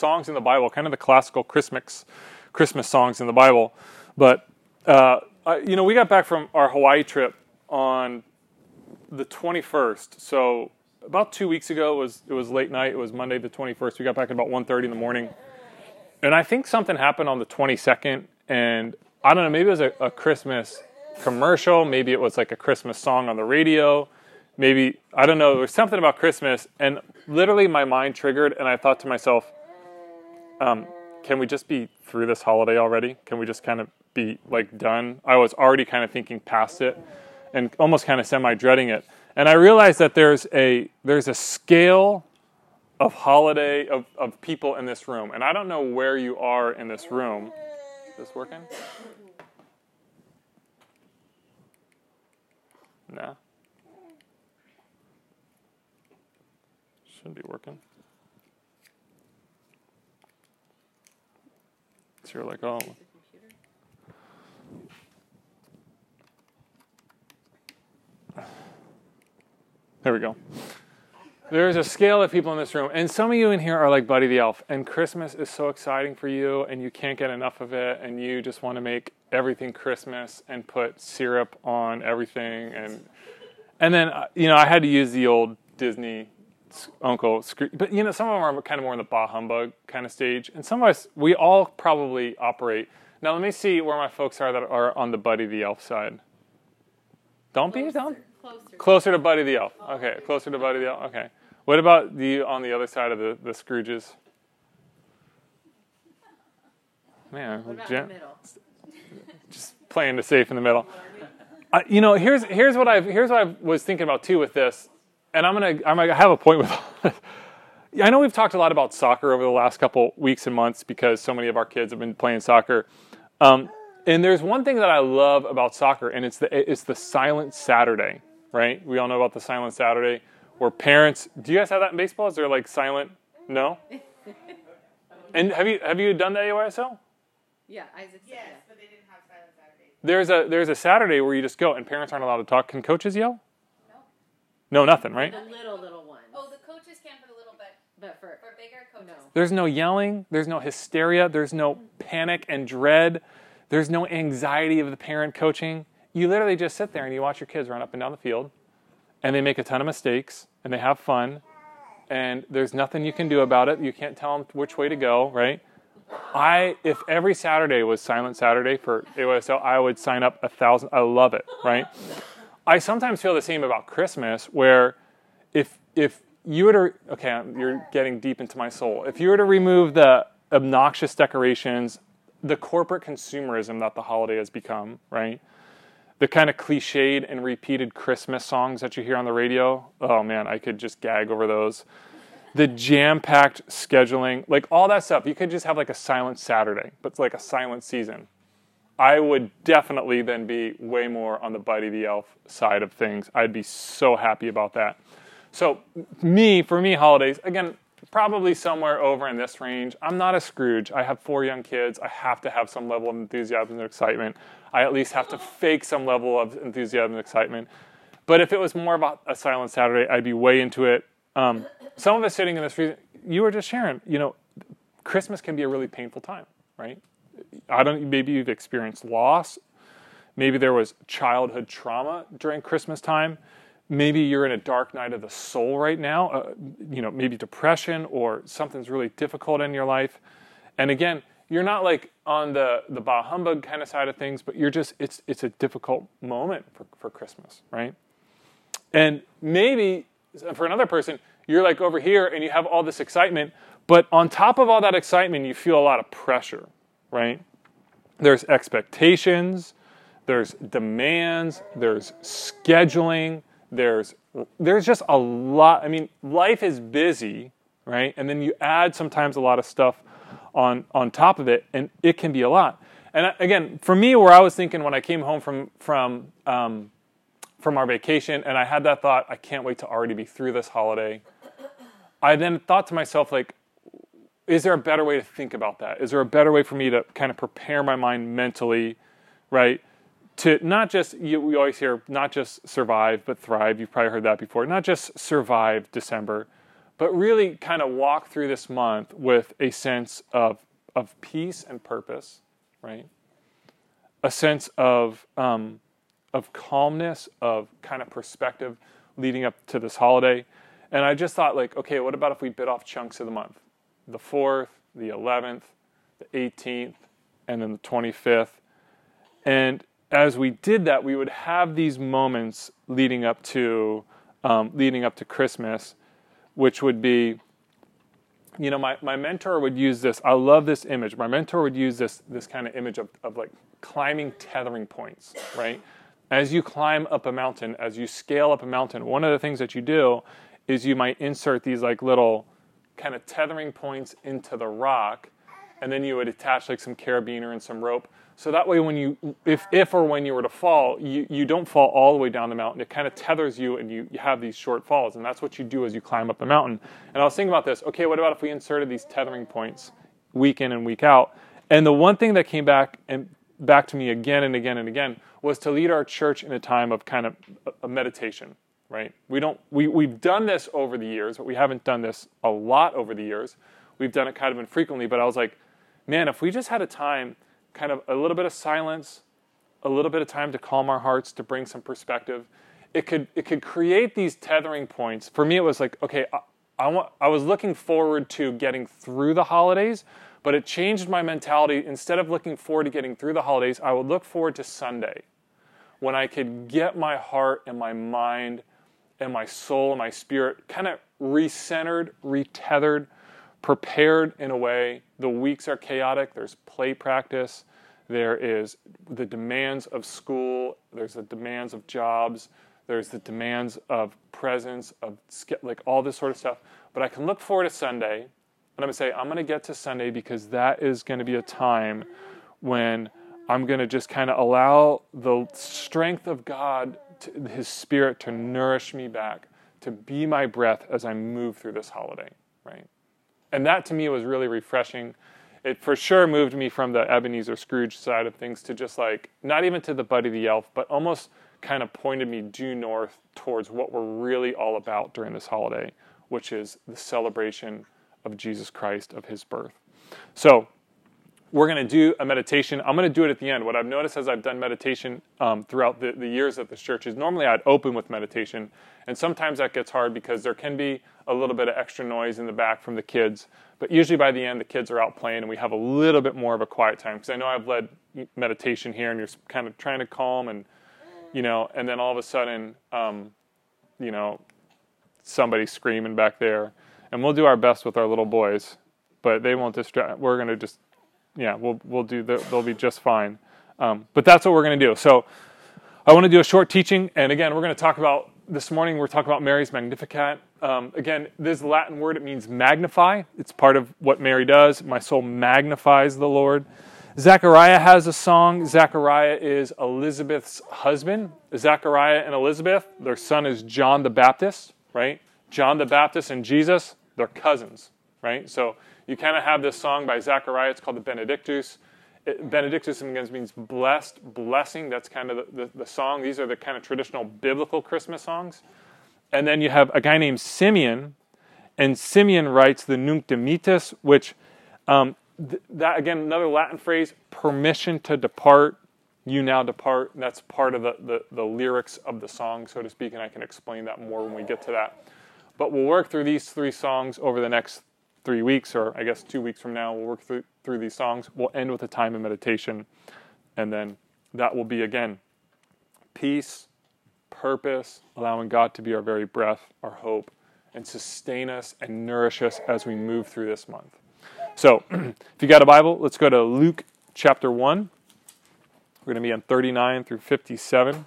songs in the Bible, kind of the classical Christmas Christmas songs in the Bible. But uh, you know, we got back from our Hawaii trip on the 21st. So about two weeks ago, it was it was late night. It was Monday the 21st. We got back at about 1:30 in the morning, and I think something happened on the 22nd. And I don't know, maybe it was a, a Christmas commercial, maybe it was like a Christmas song on the radio, maybe I don't know. There was something about Christmas, and literally my mind triggered, and I thought to myself, um, "Can we just be through this holiday already? Can we just kind of be like done?" I was already kind of thinking past it, and almost kind of semi dreading it and I realized that there's a there's a scale of holiday of, of people in this room. And I don't know where you are in this room. Is this working? No. Shouldn't be working. So you're like, oh. There we go. There's a scale of people in this room, and some of you in here are like Buddy the Elf, and Christmas is so exciting for you, and you can't get enough of it, and you just want to make everything Christmas and put syrup on everything, and and then uh, you know I had to use the old Disney Uncle Scrooge, but you know some of them are kind of more in the bah humbug kind of stage, and some of us we all probably operate. Now let me see where my folks are that are on the Buddy the Elf side. Don't be don't Closer. Closer to Buddy the Elf. Okay, closer to Buddy the Elf. Okay. What about the on the other side of the, the Scrooges? Man, Jen, just playing the safe in the middle. Uh, you know, here's here's what I've here's what I was thinking about too with this, and I'm gonna I'm gonna have a point with. I know we've talked a lot about soccer over the last couple weeks and months because so many of our kids have been playing soccer. Um, and there's one thing that I love about soccer, and it's the it's the silent Saturday right? We all know about the silent Saturday where parents. Do you guys have that in baseball? Is there like silent? No. and have you have you done that the AYSO? Yeah, Isaac. Yes, yeah. but they didn't have silent Saturday. There's a there's a Saturday where you just go and parents aren't allowed to talk. Can coaches yell? No. No, nothing, right? The little little ones. Oh, the coaches can for the little bit, but for for bigger coaches. No. There's no yelling. There's no hysteria. There's no panic and dread. There's no anxiety of the parent coaching you literally just sit there and you watch your kids run up and down the field and they make a ton of mistakes and they have fun and there's nothing you can do about it. You can't tell them which way to go, right? I if every Saturday was silent Saturday for AYSO, I would sign up a thousand. I love it, right? I sometimes feel the same about Christmas, where if if you were to okay, you're getting deep into my soul. If you were to remove the obnoxious decorations, the corporate consumerism that the holiday has become, right? the kind of cliched and repeated Christmas songs that you hear on the radio. Oh man, I could just gag over those. The jam packed scheduling, like all that stuff. You could just have like a silent Saturday, but it's like a silent season. I would definitely then be way more on the Buddy the Elf side of things. I'd be so happy about that. So, me, for me, holidays, again, probably somewhere over in this range. I'm not a Scrooge. I have four young kids. I have to have some level of enthusiasm and excitement. I at least have to fake some level of enthusiasm and excitement. But if it was more about a silent Saturday, I'd be way into it. Um, some of us sitting in this, you were just sharing, you know, Christmas can be a really painful time, right? I don't, maybe you've experienced loss. Maybe there was childhood trauma during Christmas time. Maybe you're in a dark night of the soul right now, uh, you know, maybe depression or something's really difficult in your life. And again, you're not like on the the bah humbug kind of side of things, but you're just it's it's a difficult moment for, for Christmas, right? And maybe for another person, you're like over here and you have all this excitement, but on top of all that excitement, you feel a lot of pressure, right? There's expectations, there's demands, there's scheduling, there's there's just a lot. I mean, life is busy, right? And then you add sometimes a lot of stuff on on top of it, and it can be a lot. And again, for me, where I was thinking when I came home from from um, from our vacation, and I had that thought, I can't wait to already be through this holiday. I then thought to myself, like, is there a better way to think about that? Is there a better way for me to kind of prepare my mind mentally, right? To not just you, we always hear not just survive but thrive. You've probably heard that before. Not just survive December, but really kind of walk through this month with a sense of, of peace and purpose, right? A sense of, um, of calmness, of kind of perspective leading up to this holiday. And I just thought, like, okay, what about if we bit off chunks of the month? The 4th, the 11th, the 18th, and then the 25th. And as we did that, we would have these moments leading up to um, leading up to Christmas, which would be, you know, my, my mentor would use this. I love this image. My mentor would use this this kind of image of, of like climbing tethering points, right? As you climb up a mountain, as you scale up a mountain, one of the things that you do is you might insert these like little kind of tethering points into the rock, and then you would attach like some carabiner and some rope so that way, when you, if, if or when you were to fall, you, you don't fall all the way down the mountain. It kind of tethers you and you, you have these short falls. And that's what you do as you climb up the mountain. And I was thinking about this okay, what about if we inserted these tethering points week in and week out? And the one thing that came back and back to me again and again and again was to lead our church in a time of kind of a meditation, right? We don't, we, we've done this over the years, but we haven't done this a lot over the years. We've done it kind of infrequently, but I was like, man, if we just had a time kind of a little bit of silence, a little bit of time to calm our hearts, to bring some perspective. It could it could create these tethering points. For me, it was like, okay, I, I want I was looking forward to getting through the holidays, but it changed my mentality. Instead of looking forward to getting through the holidays, I would look forward to Sunday, when I could get my heart and my mind and my soul and my spirit kind of recentered, retethered prepared in a way. The weeks are chaotic. There's play practice. There is the demands of school. There's the demands of jobs. There's the demands of presence, of like all this sort of stuff. But I can look forward to Sunday, and I'm gonna say I'm gonna get to Sunday because that is gonna be a time when I'm gonna just kind of allow the strength of God, to, His Spirit, to nourish me back, to be my breath as I move through this holiday, right? And that to me was really refreshing. It for sure moved me from the Ebenezer Scrooge side of things to just like, not even to the Buddy the Elf, but almost kind of pointed me due north towards what we're really all about during this holiday, which is the celebration of Jesus Christ, of his birth. So, we're going to do a meditation. I'm going to do it at the end. What I've noticed as I've done meditation um, throughout the, the years at this church is normally I'd open with meditation, and sometimes that gets hard because there can be a little bit of extra noise in the back from the kids. But usually by the end, the kids are out playing, and we have a little bit more of a quiet time. Because I know I've led meditation here, and you're kind of trying to calm, and you know, and then all of a sudden, um, you know, somebody's screaming back there, and we'll do our best with our little boys, but they won't distract. We're going to just yeah, we'll we'll do. The, they'll be just fine. Um, but that's what we're going to do. So I want to do a short teaching, and again, we're going to talk about this morning. We're talking about Mary's Magnificat. Um, again, this Latin word it means magnify. It's part of what Mary does. My soul magnifies the Lord. Zechariah has a song. Zechariah is Elizabeth's husband. Zechariah and Elizabeth, their son is John the Baptist, right? John the Baptist and Jesus, they're cousins, right? So you kind of have this song by Zechariah. It's called the Benedictus. It, Benedictus means blessed, blessing. That's kind of the, the, the, song. These are the kind of traditional biblical Christmas songs. And then you have a guy named Simeon, and Simeon writes the Nunc Dimittis, which um, th- that again another Latin phrase, permission to depart. You now depart. That's part of the, the, the lyrics of the song, so to speak, and I can explain that more when we get to that. But we'll work through these three songs over the next three weeks, or I guess two weeks from now, we'll work through, through these songs. We'll end with a time of meditation, and then that will be again peace, purpose, allowing God to be our very breath, our hope, and sustain us and nourish us as we move through this month. So, if you got a Bible, let's go to Luke chapter 1. We're going to be on 39 through 57.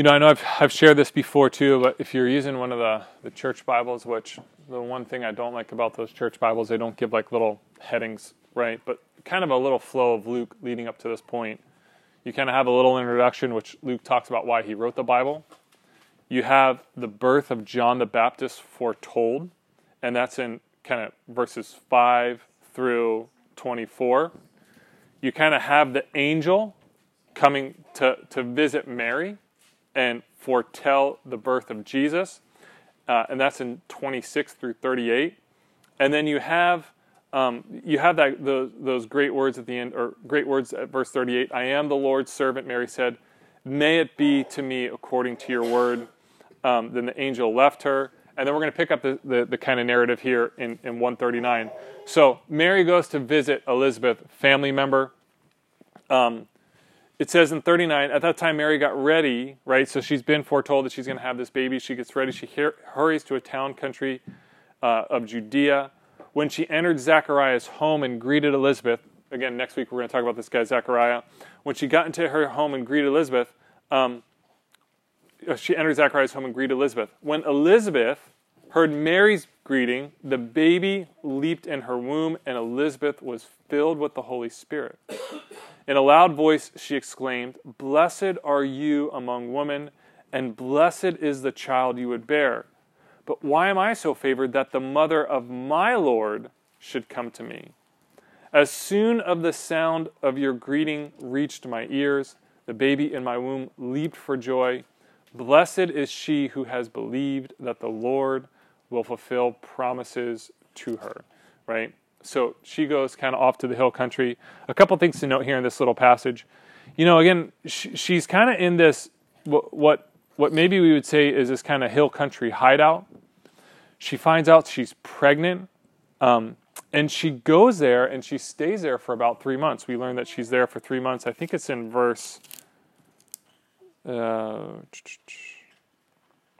You know, I know I've, I've shared this before too, but if you're using one of the, the church Bibles, which the one thing I don't like about those church Bibles, they don't give like little headings, right? But kind of a little flow of Luke leading up to this point. You kind of have a little introduction, which Luke talks about why he wrote the Bible. You have the birth of John the Baptist foretold, and that's in kind of verses 5 through 24. You kind of have the angel coming to, to visit Mary and foretell the birth of Jesus, uh, and that's in 26 through 38. And then you have um, you have that those, those great words at the end, or great words at verse 38. I am the Lord's servant. Mary said, "May it be to me according to your word." Um, then the angel left her, and then we're going to pick up the, the, the kind of narrative here in, in 139. So Mary goes to visit Elizabeth, family member. Um, it says in 39, at that time Mary got ready, right? So she's been foretold that she's going to have this baby. She gets ready. She hurries to a town country uh, of Judea. When she entered Zachariah's home and greeted Elizabeth, again, next week we're going to talk about this guy, Zachariah. When she got into her home and greeted Elizabeth, um, uh, she entered Zachariah's home and greeted Elizabeth. When Elizabeth heard Mary's greeting, the baby leaped in her womb, and Elizabeth was filled with the Holy Spirit. In a loud voice, she exclaimed, Blessed are you among women, and blessed is the child you would bear. But why am I so favored that the mother of my Lord should come to me? As soon as the sound of your greeting reached my ears, the baby in my womb leaped for joy. Blessed is she who has believed that the Lord will fulfill promises to her. Right? So she goes kind of off to the hill country. A couple things to note here in this little passage. You know, again, she's kind of in this what what maybe we would say is this kind of hill country hideout. She finds out she's pregnant, um, and she goes there and she stays there for about three months. We learn that she's there for three months. I think it's in verse uh,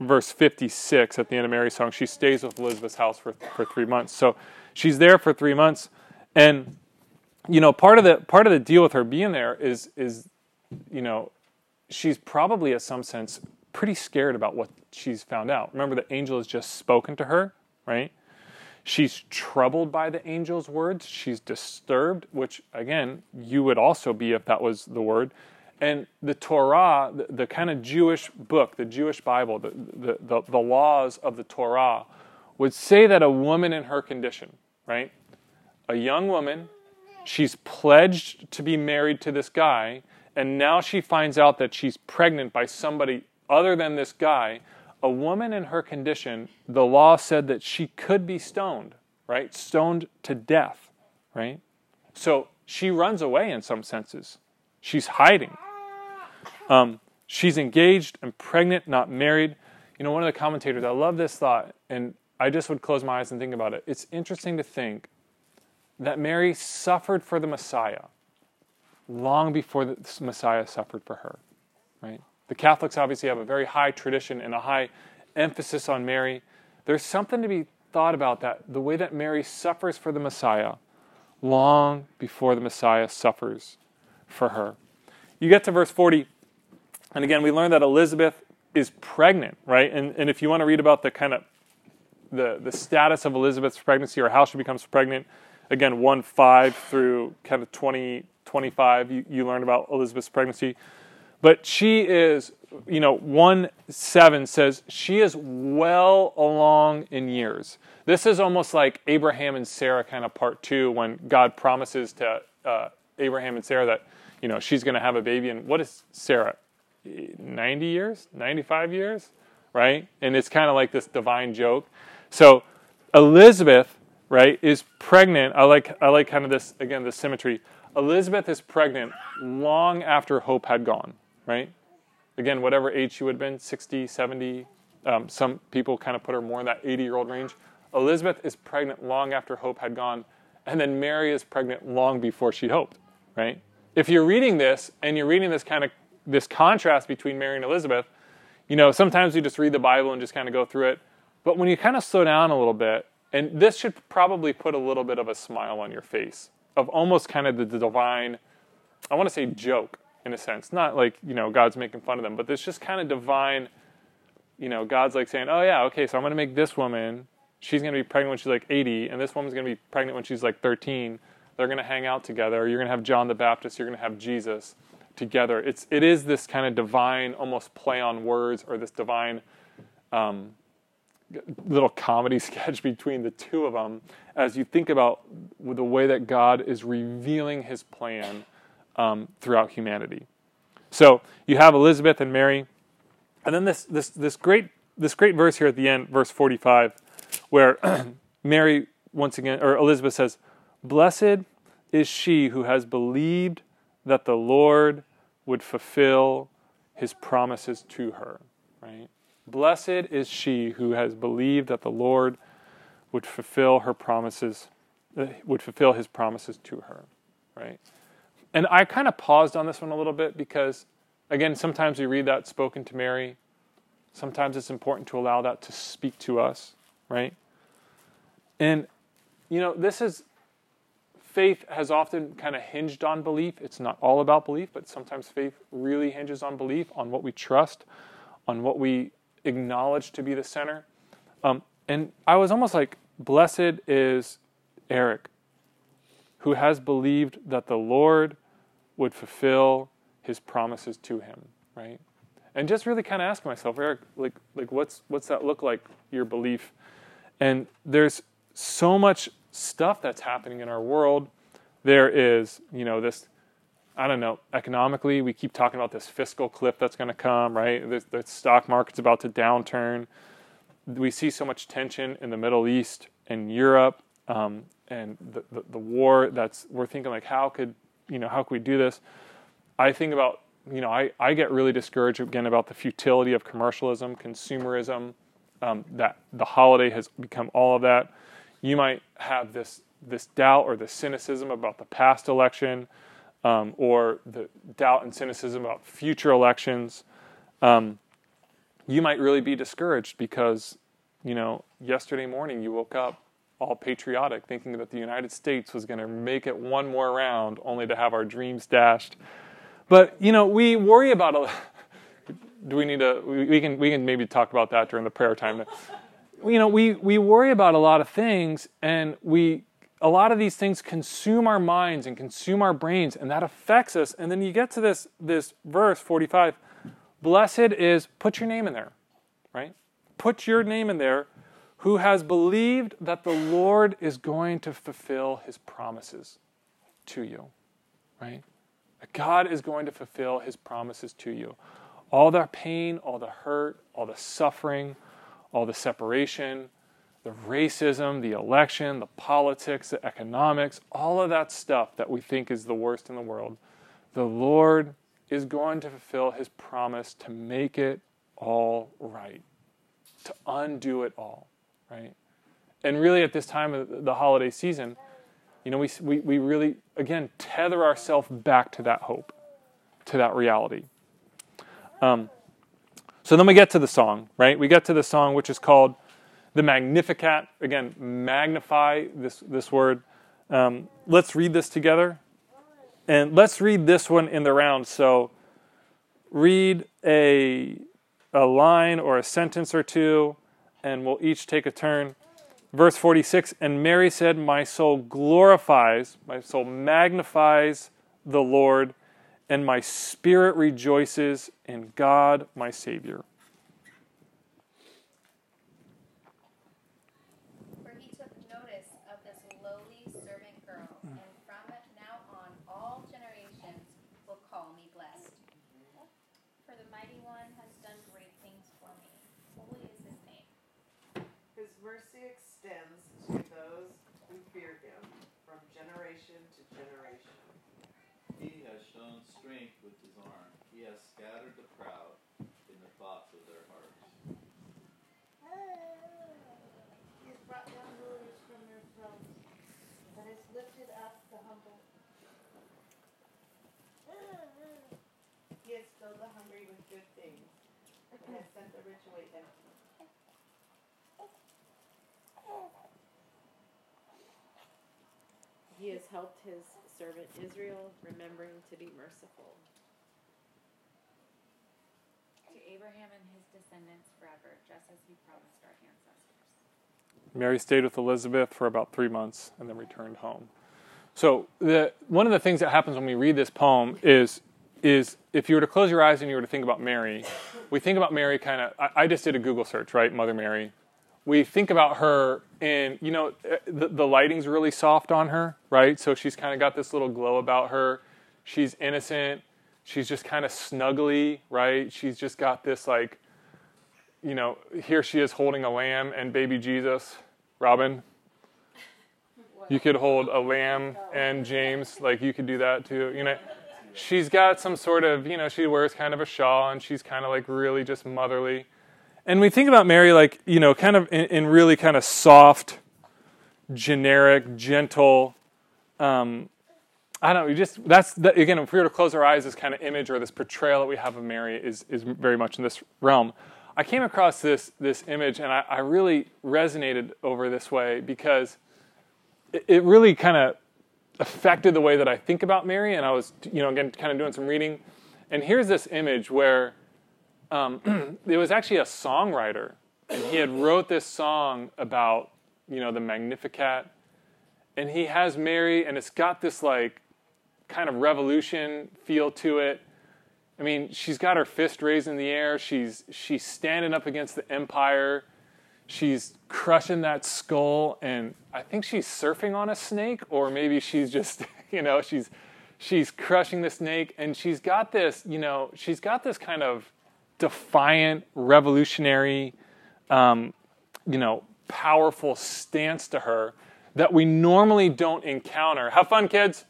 verse 56 at the end of Mary's song. She stays with Elizabeth's house for, for three months. So she's there for three months, and you know part of the part of the deal with her being there is is you know she's probably in some sense pretty scared about what she's found out. Remember, the angel has just spoken to her, right? She's troubled by the angel's words. She's disturbed, which, again, you would also be if that was the word. And the Torah, the, the kind of Jewish book, the Jewish Bible, the, the, the, the laws of the Torah, would say that a woman in her condition, right? A young woman, she's pledged to be married to this guy, and now she finds out that she's pregnant by somebody other than this guy, a woman in her condition, the law said that she could be stoned, right? Stoned to death, right? So she runs away in some senses. She's hiding. Um, she's engaged and pregnant, not married. You know, one of the commentators, I love this thought, and I just would close my eyes and think about it. It's interesting to think that Mary suffered for the Messiah long before the Messiah suffered for her, right? The Catholics obviously have a very high tradition and a high emphasis on Mary. There's something to be thought about that, the way that Mary suffers for the Messiah long before the Messiah suffers for her. You get to verse 40, and again, we learn that Elizabeth is pregnant, right? And, and if you want to read about the kind of the, the status of Elizabeth's pregnancy or how she becomes pregnant, again, 1 5 through kind of 20, 25, you, you learn about Elizabeth's pregnancy. But she is, you know, 1 7 says she is well along in years. This is almost like Abraham and Sarah kind of part two when God promises to uh, Abraham and Sarah that, you know, she's going to have a baby. And what is Sarah? 90 years? 95 years? Right? And it's kind of like this divine joke. So Elizabeth, right, is pregnant. I like, I like kind of this, again, the symmetry. Elizabeth is pregnant long after Hope had gone right? Again, whatever age she would have been 60, 70. Um, some people kind of put her more in that 80 year old range. Elizabeth is pregnant long after Hope had gone, and then Mary is pregnant long before she hoped, right? If you're reading this and you're reading this kind of this contrast between Mary and Elizabeth, you know, sometimes you just read the Bible and just kind of go through it. But when you kind of slow down a little bit, and this should probably put a little bit of a smile on your face of almost kind of the divine, I want to say joke in a sense. Not like, you know, God's making fun of them, but this just kind of divine, you know, God's like saying, oh, yeah, okay, so I'm going to make this woman, she's going to be pregnant when she's like 80, and this woman's going to be pregnant when she's like 13. they're going to hang out together. You're going to have John the Baptist. You're going to have Jesus together. It's it is this kind of divine, almost play on words, or this divine um, little comedy sketch between the two of them as you think about the way that God is revealing His plan um, throughout humanity. So you have Elizabeth and Mary, and then this this this great this great verse here at the end, verse forty five, where Mary once again or Elizabeth says, "Blessed is she who has believed that the Lord would fulfill His promises to her." Right. Blessed is she who has believed that the Lord would fulfill her promises, uh, would fulfill his promises to her, right? And I kind of paused on this one a little bit because, again, sometimes we read that spoken to Mary. Sometimes it's important to allow that to speak to us, right? And, you know, this is, faith has often kind of hinged on belief. It's not all about belief, but sometimes faith really hinges on belief, on what we trust, on what we acknowledge to be the center. Um, and I was almost like, blessed is Eric, who has believed that the Lord would fulfill his promises to him, right? And just really kind of ask myself, Eric, like, like what's what's that look like, your belief? And there's so much stuff that's happening in our world. There is, you know, this I don't know, economically, we keep talking about this fiscal cliff that's going to come, right? The, the, stock market's about to downturn. We see so much tension in the Middle East and Europe, um, and the, the, the, war that's, we're thinking like, how could, you know, how could we do this? I think about, you know, I, I get really discouraged again about the futility of commercialism, consumerism, um, that the holiday has become all of that. You might have this, this doubt or this cynicism about the past election um, or the doubt and cynicism about future elections, um, you might really be discouraged because, you know, yesterday morning you woke up all patriotic, thinking that the United States was going to make it one more round, only to have our dreams dashed. But you know, we worry about a. Do we need to? We can we can maybe talk about that during the prayer time. You know, we we worry about a lot of things, and we a lot of these things consume our minds and consume our brains, and that affects us. And then you get to this, this verse 45 Blessed is, put your name in there, right? Put your name in there, who has believed that the Lord is going to fulfill his promises to you, right? God is going to fulfill his promises to you. All the pain, all the hurt, all the suffering, all the separation, the racism, the election, the politics, the economics, all of that stuff that we think is the worst in the world, the Lord is going to fulfill his promise to make it all right, to undo it all, right? And really, at this time of the holiday season, you know, we, we, we really, again, tether ourselves back to that hope, to that reality. Um, so then we get to the song, right? We get to the song which is called the Magnificat. Again, magnify this, this word. Um, let's read this together. And let's read this one in the round. So read a, a line or a sentence or two, and we'll each take a turn. Verse 46 And Mary said, My soul glorifies, my soul magnifies the Lord, and my spirit rejoices in God my Savior strength with his arm. He has scattered the proud in the thoughts of their hearts. He has brought down rulers from their thrones, and has lifted up the humble. He has filled the hungry with good things, and has sent the rich away empty. He has helped his servant Israel, remembering to be merciful. To Abraham and his descendants forever, just as he promised our ancestors. Mary stayed with Elizabeth for about three months and then returned home. So the one of the things that happens when we read this poem is is if you were to close your eyes and you were to think about Mary, we think about Mary kind of. I, I just did a Google search, right? Mother Mary. We think about her and you know eh, the, the lighting's really soft on her, right? So she's kind of got this little glow about her. She's innocent. She's just kind of snuggly, right? She's just got this like, you know, here she is holding a lamb and baby Jesus. Robin, you could hold a lamb and James, like you could do that too. You know, she's got some sort of, you know, she wears kind of a shawl and she's kind of like really just motherly. And we think about Mary like, you know, kind of in, in really kind of soft, generic, gentle. Um, I don't know. We just that's that, again. If we were to close our eyes, this kind of image or this portrayal that we have of Mary is is very much in this realm. I came across this this image and I, I really resonated over this way because it, it really kind of affected the way that I think about Mary. And I was, you know, again, kind of doing some reading. And here's this image where um, it was actually a songwriter, and he had wrote this song about, you know, the Magnificat. And he has Mary, and it's got this like kind of revolution feel to it. I mean, she's got her fist raised in the air. She's she's standing up against the empire. She's crushing that skull, and I think she's surfing on a snake, or maybe she's just, you know, she's she's crushing the snake, and she's got this, you know, she's got this kind of defiant, revolutionary, um, you know, powerful stance to her that we normally don't encounter. Have fun, kids.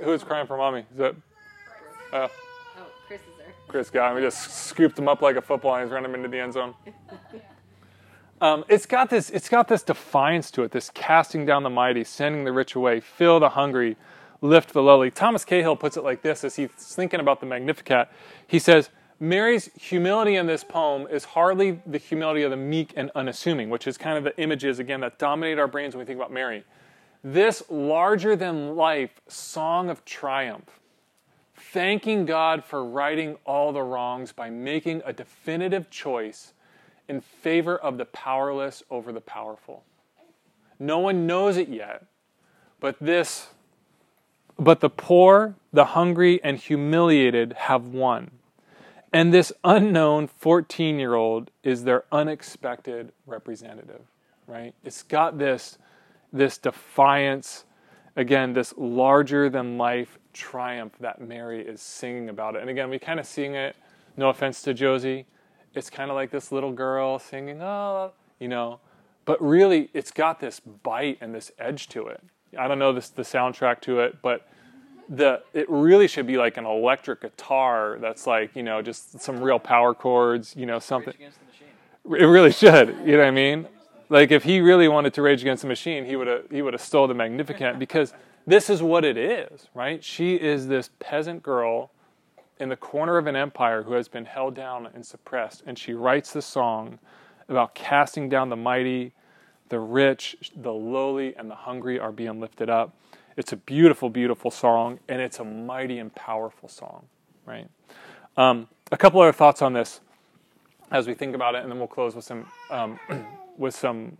Who's crying for mommy? Is that? Uh, Oh, Chris is there. Chris got him. We just scooped him up like a football and he's running him into the end zone. Um, it's got this. It's got this defiance to it. This casting down the mighty, sending the rich away, fill the hungry, lift the lowly. Thomas Cahill puts it like this as he's thinking about the Magnificat. He says, Mary's humility in this poem is hardly the humility of the meek and unassuming, which is kind of the images again that dominate our brains when we think about Mary. This larger than life song of triumph, thanking God for righting all the wrongs by making a definitive choice in favor of the powerless over the powerful. No one knows it yet, but this but the poor, the hungry and humiliated have won. And this unknown 14-year-old is their unexpected representative, right? It's got this this defiance, again, this larger than life triumph that Mary is singing about it. And again, we kind of sing it, no offense to Josie, it's kind of like this little girl singing, oh, you know, but really it's got this bite and this edge to it. I don't know this the soundtrack to it, but the it really should be like an electric guitar that's like, you know, just some real power chords, you know, something. Against the machine. It really should. You know what I mean? Like if he really wanted to rage against the machine, he would have he would have stole the Magnificat because this is what it is, right? She is this peasant girl in the corner of an empire who has been held down and suppressed, and she writes this song about casting down the mighty, the rich, the lowly, and the hungry are being lifted up. It's a beautiful, beautiful song, and it's a mighty and powerful song, right? Um, a couple other thoughts on this as we think about it, and then we'll close with some um, with some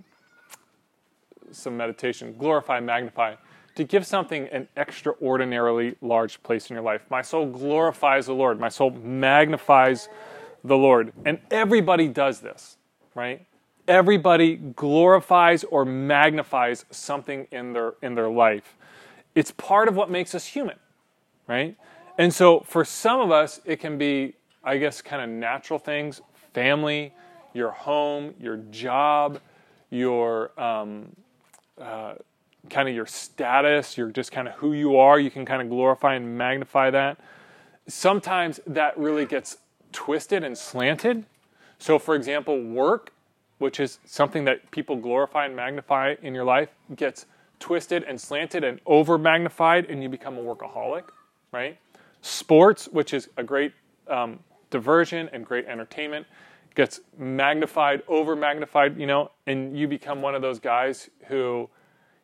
some meditation. Glorify, magnify. To give something an extraordinarily large place in your life. My soul glorifies the Lord. My soul magnifies the Lord. And everybody does this, right? Everybody glorifies or magnifies something in their in their life. It's part of what makes us human, right? And so for some of us, it can be, I guess, kind of natural things family, your home, your job, your um, uh, kind of your status, your just kind of who you are. You can kind of glorify and magnify that. Sometimes that really gets twisted and slanted. So, for example, work, which is something that people glorify and magnify in your life, gets twisted and slanted and over magnified, and you become a workaholic, right? Sports, which is a great um, diversion and great entertainment, gets magnified, over magnified, you know, and you become one of those guys who,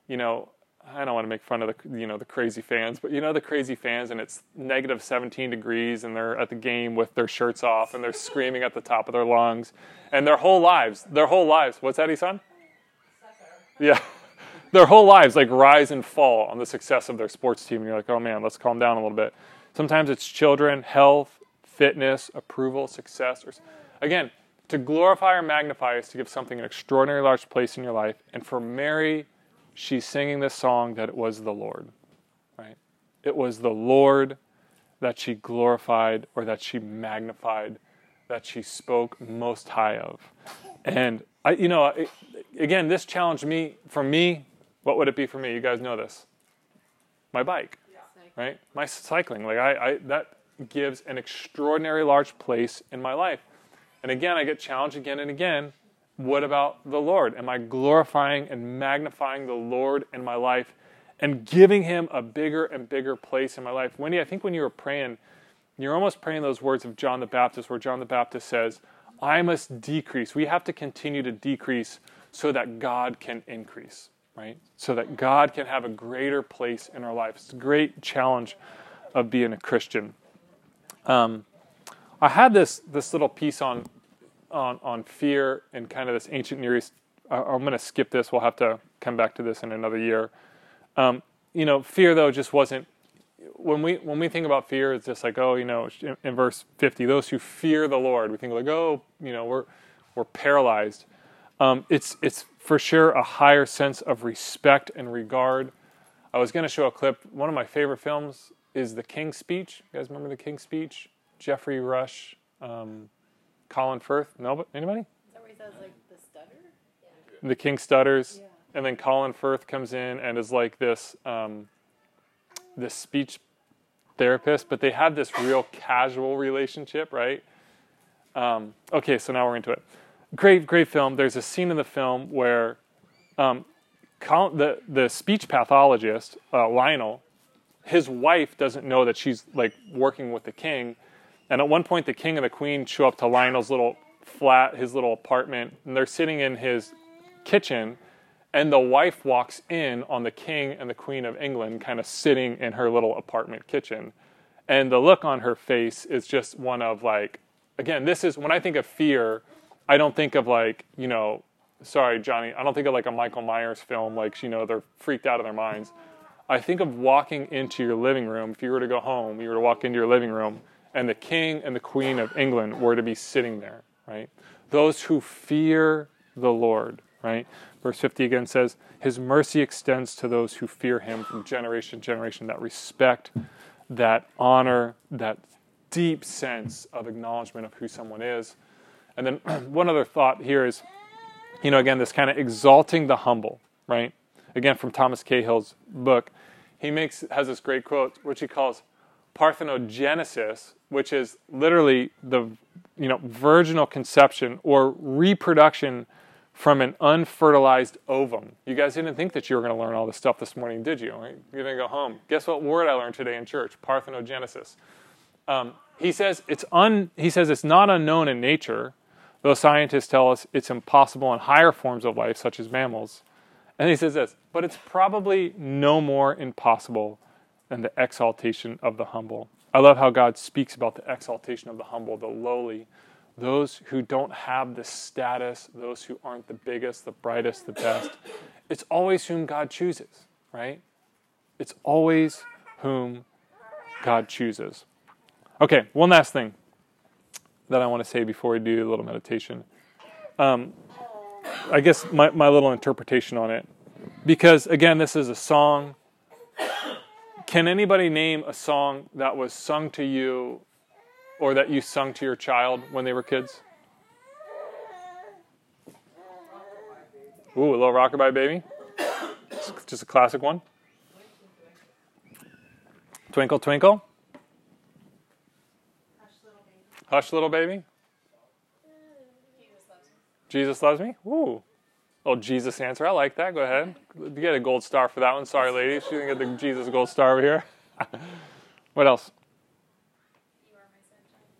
you know, I don't want to make fun of the you know the crazy fans, but you know the crazy fans, and it's negative 17 degrees, and they're at the game with their shirts off, and they're screaming at the top of their lungs, and their whole lives, their whole lives. What's that, son? Yeah, their whole lives like rise and fall on the success of their sports team, and you're like, oh man, let's calm down a little bit. Sometimes it's children, health, fitness, approval, success, or again, to glorify or magnify is to give something an extraordinary large place in your life, and for Mary she's singing this song that it was the Lord, right? It was the Lord that she glorified or that she magnified, that she spoke most high of. And I, you know, it, again, this challenged me. For me, what would it be for me? You guys know this. My bike, right? My cycling. Like I, I that gives an extraordinary large place in my life. And again, I get challenged again and again what about the Lord? Am I glorifying and magnifying the Lord in my life and giving him a bigger and bigger place in my life? Wendy, I think when you were praying, you're almost praying those words of John the Baptist, where John the Baptist says, I must decrease. We have to continue to decrease so that God can increase, right? So that God can have a greater place in our life. It's a great challenge of being a Christian. Um, I had this this little piece on on, on fear and kind of this ancient Near East. I'm going to skip this. We'll have to come back to this in another year. Um, you know, fear though just wasn't. When we when we think about fear, it's just like oh, you know, in, in verse 50, those who fear the Lord, we think like oh, you know, we're we're paralyzed. Um, it's it's for sure a higher sense of respect and regard. I was going to show a clip. One of my favorite films is The King's Speech. You guys remember The King's Speech? Geoffrey Rush. Um, Colin Firth? No, anybody? Is that where he says like the stutter? The King stutters, Yeah. and then Colin Firth comes in and is like this, um, this speech therapist, but they have this real casual relationship, right? Um, okay, so now we're into it. Great, great film. There's a scene in the film where um, Colin, the the speech pathologist uh, Lionel, his wife doesn't know that she's like working with the king, and at one point, the king and the queen show up to Lionel's little flat, his little apartment, and they're sitting in his kitchen. And the wife walks in on the king and the queen of England, kind of sitting in her little apartment kitchen. And the look on her face is just one of like, again, this is when I think of fear, I don't think of like, you know, sorry, Johnny, I don't think of like a Michael Myers film, like, you know, they're freaked out of their minds. I think of walking into your living room. If you were to go home, you were to walk into your living room and the king and the queen of England were to be sitting there, right? Those who fear the Lord, right? Verse 50 again says, His mercy extends to those who fear Him from generation to generation. That respect, that honor, that deep sense of acknowledgement of who someone is. And then one other thought here is, you know, again, this kind of exalting the humble, right? Again, from Thomas Cahill's book, he makes has this great quote, which he calls parthenogenesis, which is literally the you know virginal conception or reproduction from an unfertilized ovum. You guys didn't think that you were going to learn all this stuff this morning, did you? You're going to go home. Guess what word I learned today in church? Parthenogenesis. Um, he says it's un, He says it's not unknown in nature, though scientists tell us it's impossible in higher forms of life, such as mammals. And he says this, but it's probably no more impossible than the exaltation of the humble. I love how God speaks about the exaltation of the humble, the lowly, those who don't have the status, those who aren't the biggest, the brightest, the best. It's always whom God chooses, right? It's always whom God chooses. Okay, one last thing that I want to say before we do a little meditation. Um, I guess my, my little interpretation on it. Because, again, this is a song can anybody name a song that was sung to you or that you sung to your child when they were kids? Ooh, a little rockabye baby. Just a classic one. Twinkle, twinkle. Hush, little baby. Jesus loves me. Ooh. Oh, Jesus answer. I like that. Go ahead. You get a gold star for that one. Sorry, ladies. She didn't get the Jesus gold star over here. what else?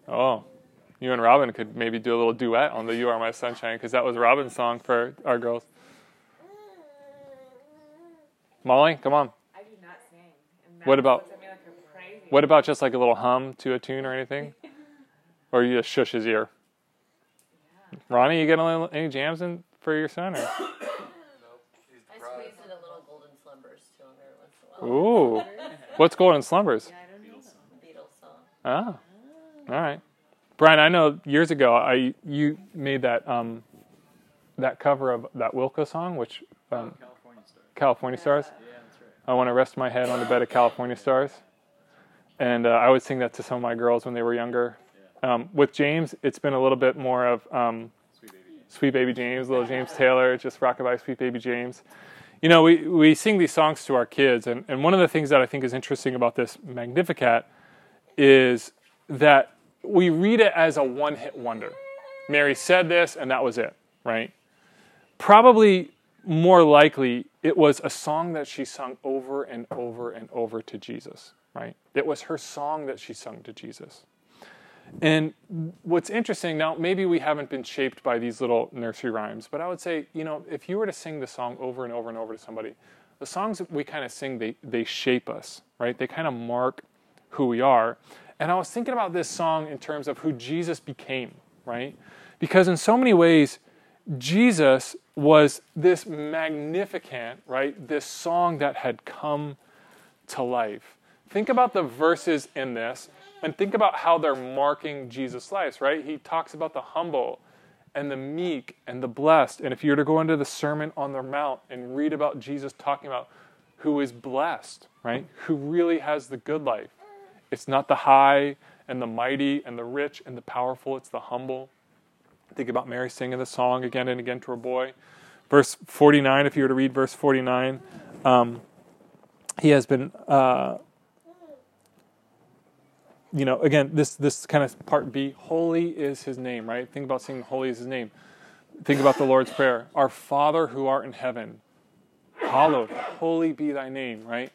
Oh, you and Robin could maybe do a little duet on the You Are My Sunshine because that was Robin's song for our girls. Molly, come on. I do not sing. What about- looks at me like What about just like a little hum to a tune or anything? or you just shush his ear? Ronnie, you get any, any jams in for your son? Or? I squeezed in a little golden slumbers to him every once in a while. Ooh. What's Golden Slumbers? Yeah, I don't know. The Beatles song. Ah. All right. Brian, I know years ago I you made that um that cover of that Wilco song, which um, California Star. California Stars. Yeah, that's right. I want to rest my head on the bed of California stars. And uh, I would sing that to some of my girls when they were younger. Um, with James, it's been a little bit more of um, Sweet baby. James, little James Taylor, just rockabye Sweet Baby James. You know, we, we sing these songs to our kids, and, and one of the things that I think is interesting about this Magnificat is that we read it as a one hit wonder. Mary said this, and that was it, right? Probably more likely, it was a song that she sung over and over and over to Jesus, right? It was her song that she sung to Jesus. And what's interesting now, maybe we haven't been shaped by these little nursery rhymes, but I would say, you know, if you were to sing the song over and over and over to somebody, the songs that we kind of sing, they, they shape us, right? They kind of mark who we are. And I was thinking about this song in terms of who Jesus became, right? Because in so many ways, Jesus was this Magnificat, right? This song that had come to life. Think about the verses in this and think about how they're marking Jesus' life, right? He talks about the humble and the meek and the blessed. And if you were to go into the Sermon on the Mount and read about Jesus talking about who is blessed, right? Who really has the good life. It's not the high and the mighty and the rich and the powerful, it's the humble. Think about Mary singing the song again and again to her boy. Verse 49, if you were to read verse 49, um, he has been, uh, you know, again, this, this kind of part B, holy is his name, right? Think about singing holy is his name. Think about the Lord's Prayer. Our Father who art in heaven, hallowed, holy be thy name, right?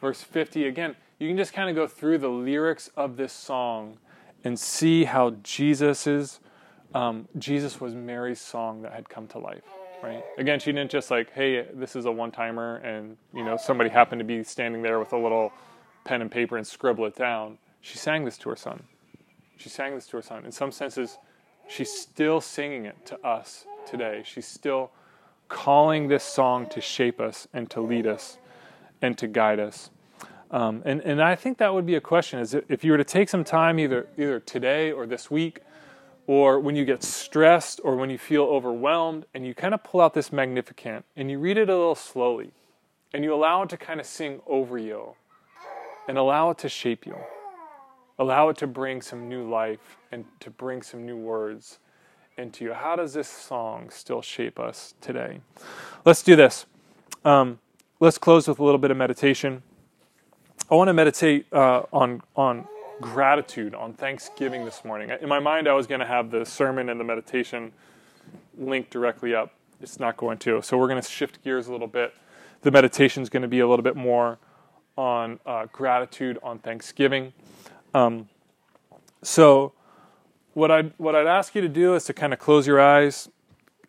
Verse 50, again, you can just kind of go through the lyrics of this song and see how Jesus's um, Jesus was Mary's song that had come to life, right? Again, she didn't just like, hey, this is a one timer, and you know somebody happened to be standing there with a little pen and paper and scribble it down. She sang this to her son. She sang this to her son. In some senses, she's still singing it to us today. She's still calling this song to shape us and to lead us and to guide us. Um, and, and I think that would be a question: is if you were to take some time, either either today or this week, or when you get stressed or when you feel overwhelmed, and you kind of pull out this Magnificat and you read it a little slowly, and you allow it to kind of sing over you, and allow it to shape you, allow it to bring some new life and to bring some new words into you. How does this song still shape us today? Let's do this. Um, let's close with a little bit of meditation. I want to meditate uh, on on gratitude, on Thanksgiving this morning. In my mind, I was going to have the sermon and the meditation linked directly up. It's not going to. So we're going to shift gears a little bit. The meditation is going to be a little bit more on uh, gratitude, on Thanksgiving. Um, so what I'd what I'd ask you to do is to kind of close your eyes,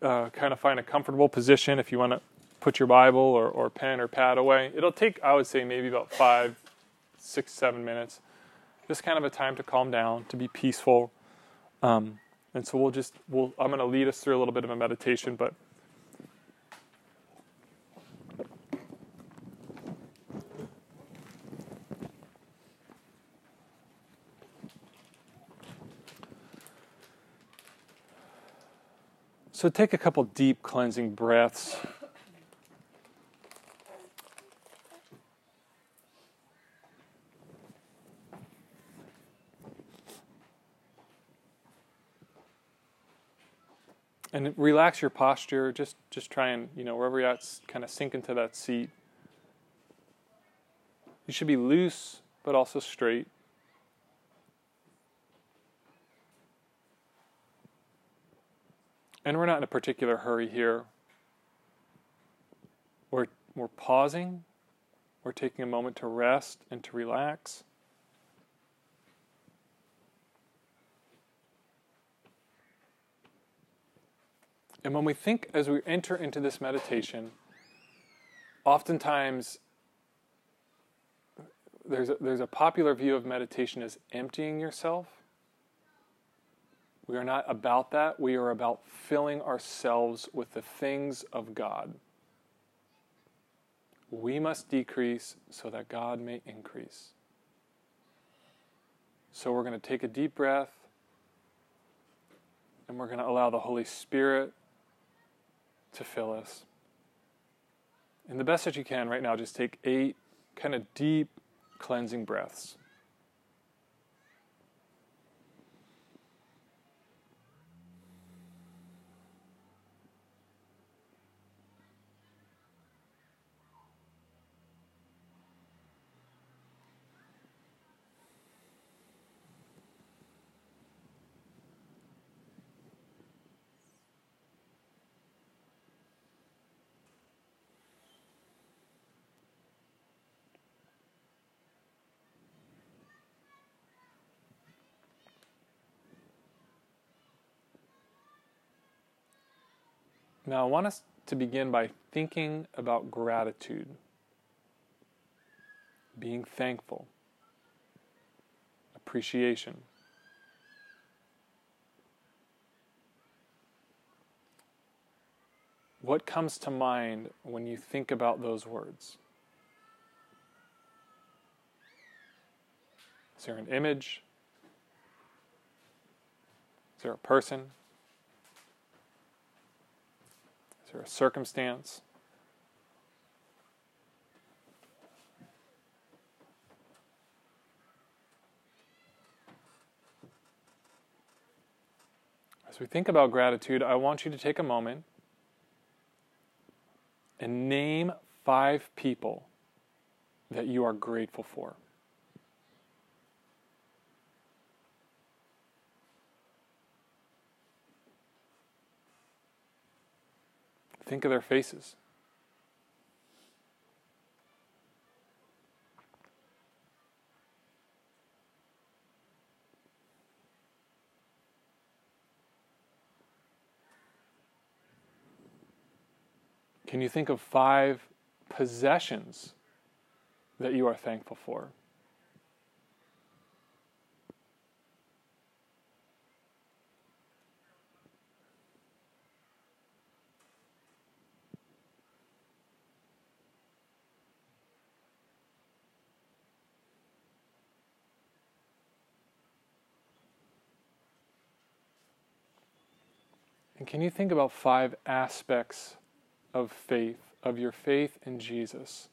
uh, kind of find a comfortable position. If you want to put your Bible or, or pen or pad away, it'll take I would say maybe about five, six, seven minutes. Just kind of a time to calm down, to be peaceful. Um, and so we'll just we'll I'm going to lead us through a little bit of a meditation, but. So take a couple deep cleansing breaths. And relax your posture. Just just try and, you know, wherever you're at, kind of sink into that seat. You should be loose, but also straight. And we're not in a particular hurry here. We're, we're pausing. We're taking a moment to rest and to relax. And when we think, as we enter into this meditation, oftentimes there's a, there's a popular view of meditation as emptying yourself. We are not about that. We are about filling ourselves with the things of God. We must decrease so that God may increase. So we're going to take a deep breath and we're going to allow the Holy Spirit to fill us. And the best that you can right now, just take eight kind of deep cleansing breaths. Now, I want us to begin by thinking about gratitude, being thankful, appreciation. What comes to mind when you think about those words? Is there an image? Is there a person? There a circumstance? As we think about gratitude, I want you to take a moment and name five people that you are grateful for. Think of their faces. Can you think of five possessions that you are thankful for? And can you think about five aspects of faith, of your faith in Jesus,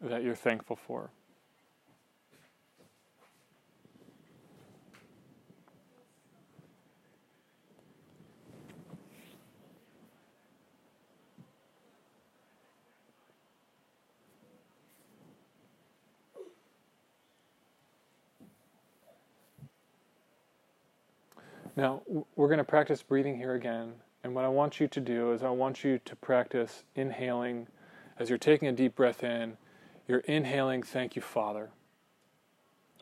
that you're thankful for? Now, we're going to practice breathing here again. And what I want you to do is, I want you to practice inhaling. As you're taking a deep breath in, you're inhaling, thank you, Father.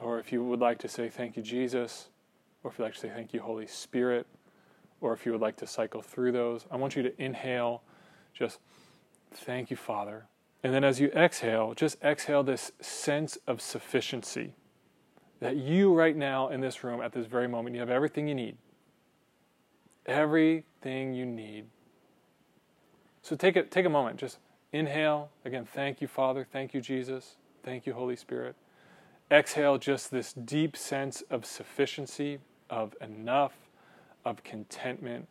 Or if you would like to say, thank you, Jesus. Or if you'd like to say, thank you, Holy Spirit. Or if you would like to cycle through those, I want you to inhale, just thank you, Father. And then as you exhale, just exhale this sense of sufficiency that you, right now in this room, at this very moment, you have everything you need everything you need. So take a, take a moment, just inhale. Again, thank you, Father. Thank you, Jesus. Thank you, Holy Spirit. Exhale, just this deep sense of sufficiency, of enough, of contentment.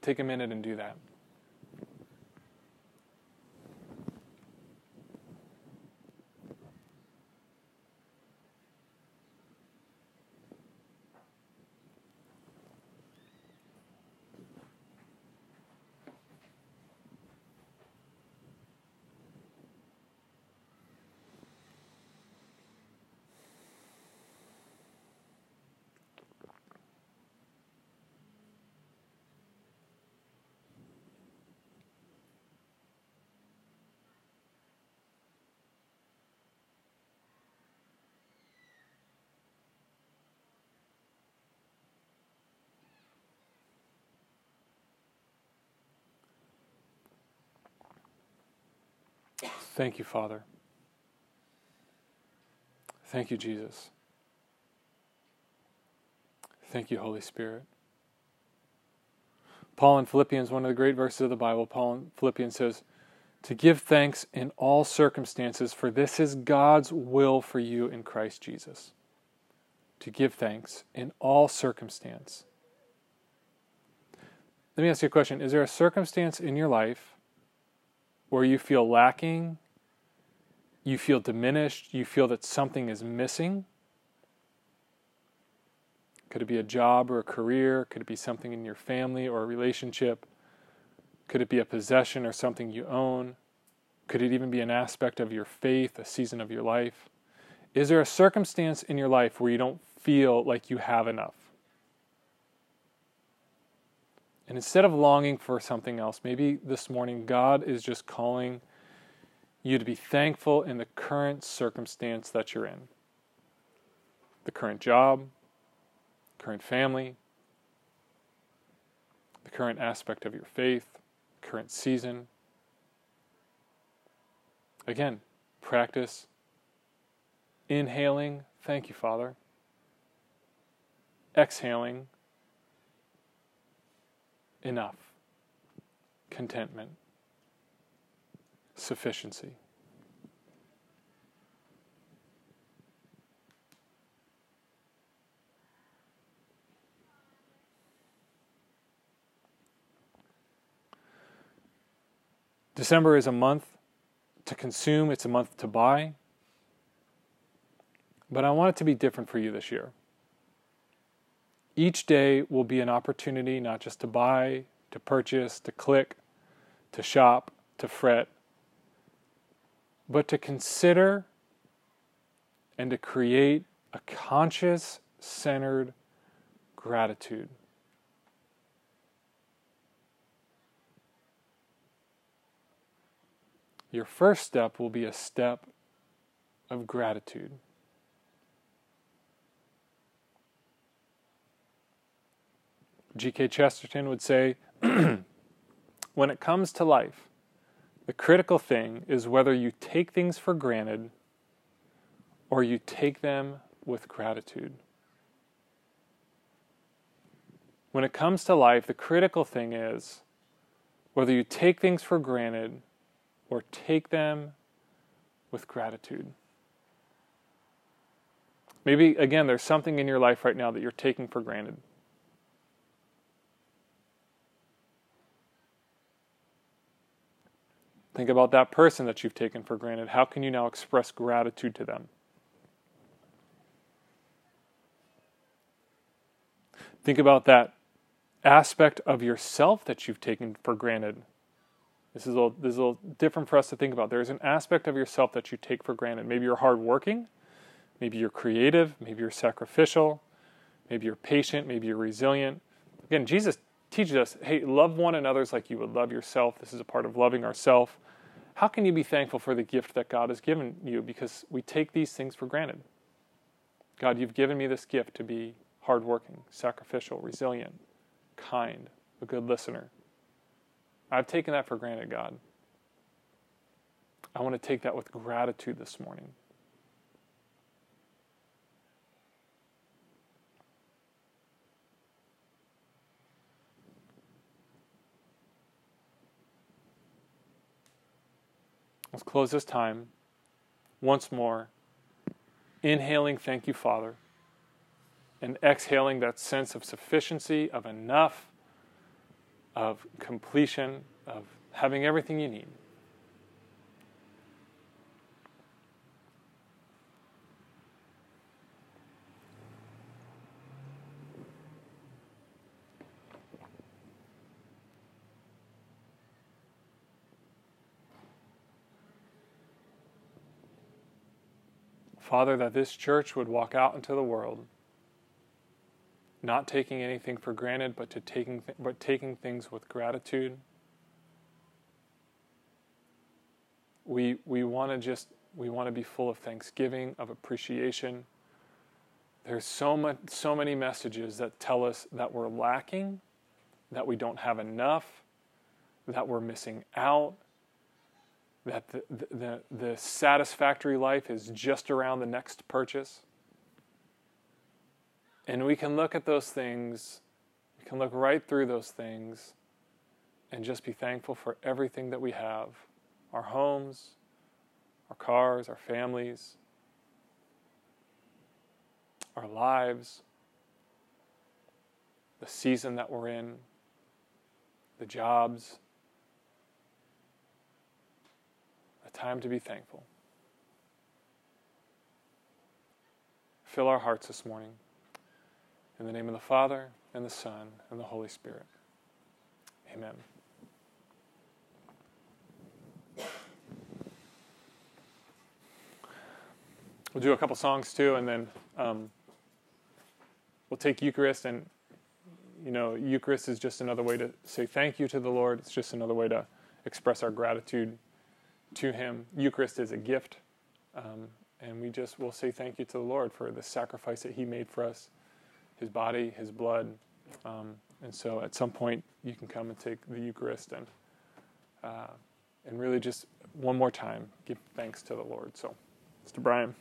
Take a minute and do that. Thank you, Father. Thank you, Jesus. Thank you, Holy Spirit. Paul in Philippians, one of the great verses of the Bible, Paul in Philippians says, To give thanks in all circumstances, for this is God's will for you in Christ Jesus. To give thanks in all circumstance. Let me ask you a question Is there a circumstance in your life where you feel lacking, you feel diminished, you feel that something is missing? Could it be a job or a career? Could it be something in your family or a relationship? Could it be a possession or something you own? Could it even be an aspect of your faith, a season of your life? Is there a circumstance in your life where you don't feel like you have enough? And instead of longing for something else, maybe this morning God is just calling you to be thankful in the current circumstance that you're in. The current job, current family, the current aspect of your faith, current season. Again, practice inhaling, thank you, Father. Exhaling, enough, contentment, sufficiency. December is a month to consume, it's a month to buy. But I want it to be different for you this year. Each day will be an opportunity not just to buy, to purchase, to click, to shop, to fret, but to consider and to create a conscious, centered gratitude. Your first step will be a step of gratitude. G.K. Chesterton would say when it comes to life, the critical thing is whether you take things for granted or you take them with gratitude. When it comes to life, the critical thing is whether you take things for granted or take them with gratitude. Maybe, again, there's something in your life right now that you're taking for granted. Think about that person that you've taken for granted. How can you now express gratitude to them? Think about that aspect of yourself that you've taken for granted. This is, a little, this is a little different for us to think about. There's an aspect of yourself that you take for granted. Maybe you're hardworking, maybe you're creative, maybe you're sacrificial, maybe you're patient, maybe you're resilient. Again, Jesus teaches us hey, love one another like you would love yourself. This is a part of loving ourselves. How can you be thankful for the gift that God has given you? Because we take these things for granted. God, you've given me this gift to be hardworking, sacrificial, resilient, kind, a good listener. I've taken that for granted, God. I want to take that with gratitude this morning. Let's close this time once more. Inhaling, thank you, Father. And exhaling that sense of sufficiency, of enough, of completion, of having everything you need. Father, that this church would walk out into the world not taking anything for granted, but to taking th- but taking things with gratitude. We we want to just we want to be full of thanksgiving, of appreciation. There's so much so many messages that tell us that we're lacking, that we don't have enough, that we're missing out. That the, the, the satisfactory life is just around the next purchase. And we can look at those things, we can look right through those things, and just be thankful for everything that we have our homes, our cars, our families, our lives, the season that we're in, the jobs, a time to be thankful. Fill our hearts this morning. In the name of the Father, and the Son, and the Holy Spirit. Amen. We'll do a couple songs too, and then um, we'll take Eucharist. And, you know, Eucharist is just another way to say thank you to the Lord. It's just another way to express our gratitude to Him. Eucharist is a gift. Um, and we just will say thank you to the Lord for the sacrifice that He made for us, His body, His blood. Um, and so at some point, you can come and take the Eucharist and, uh, and really just one more time give thanks to the Lord. So, Mr. Brian.